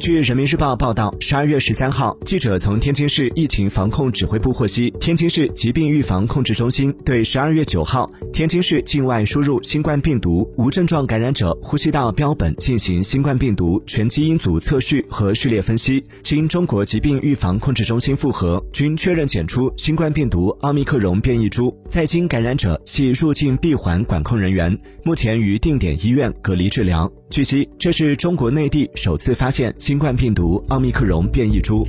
据人民日报报道，十二月十三号，记者从天津市疫情防控指挥部获悉，天津市疾病预防控制中心对十二月九号天津市境外输入新冠病毒无症状感染者呼吸道标本进行新冠病毒全基因组测序和序列分析，经中国疾病预防控制中心复核，均确认检出新冠病毒奥密克戎变异株。在京感染者系入境闭环管控人员，目前于定点医院隔离治疗。据悉，这是中国内地首次发现新冠病毒奥密克戎变异株。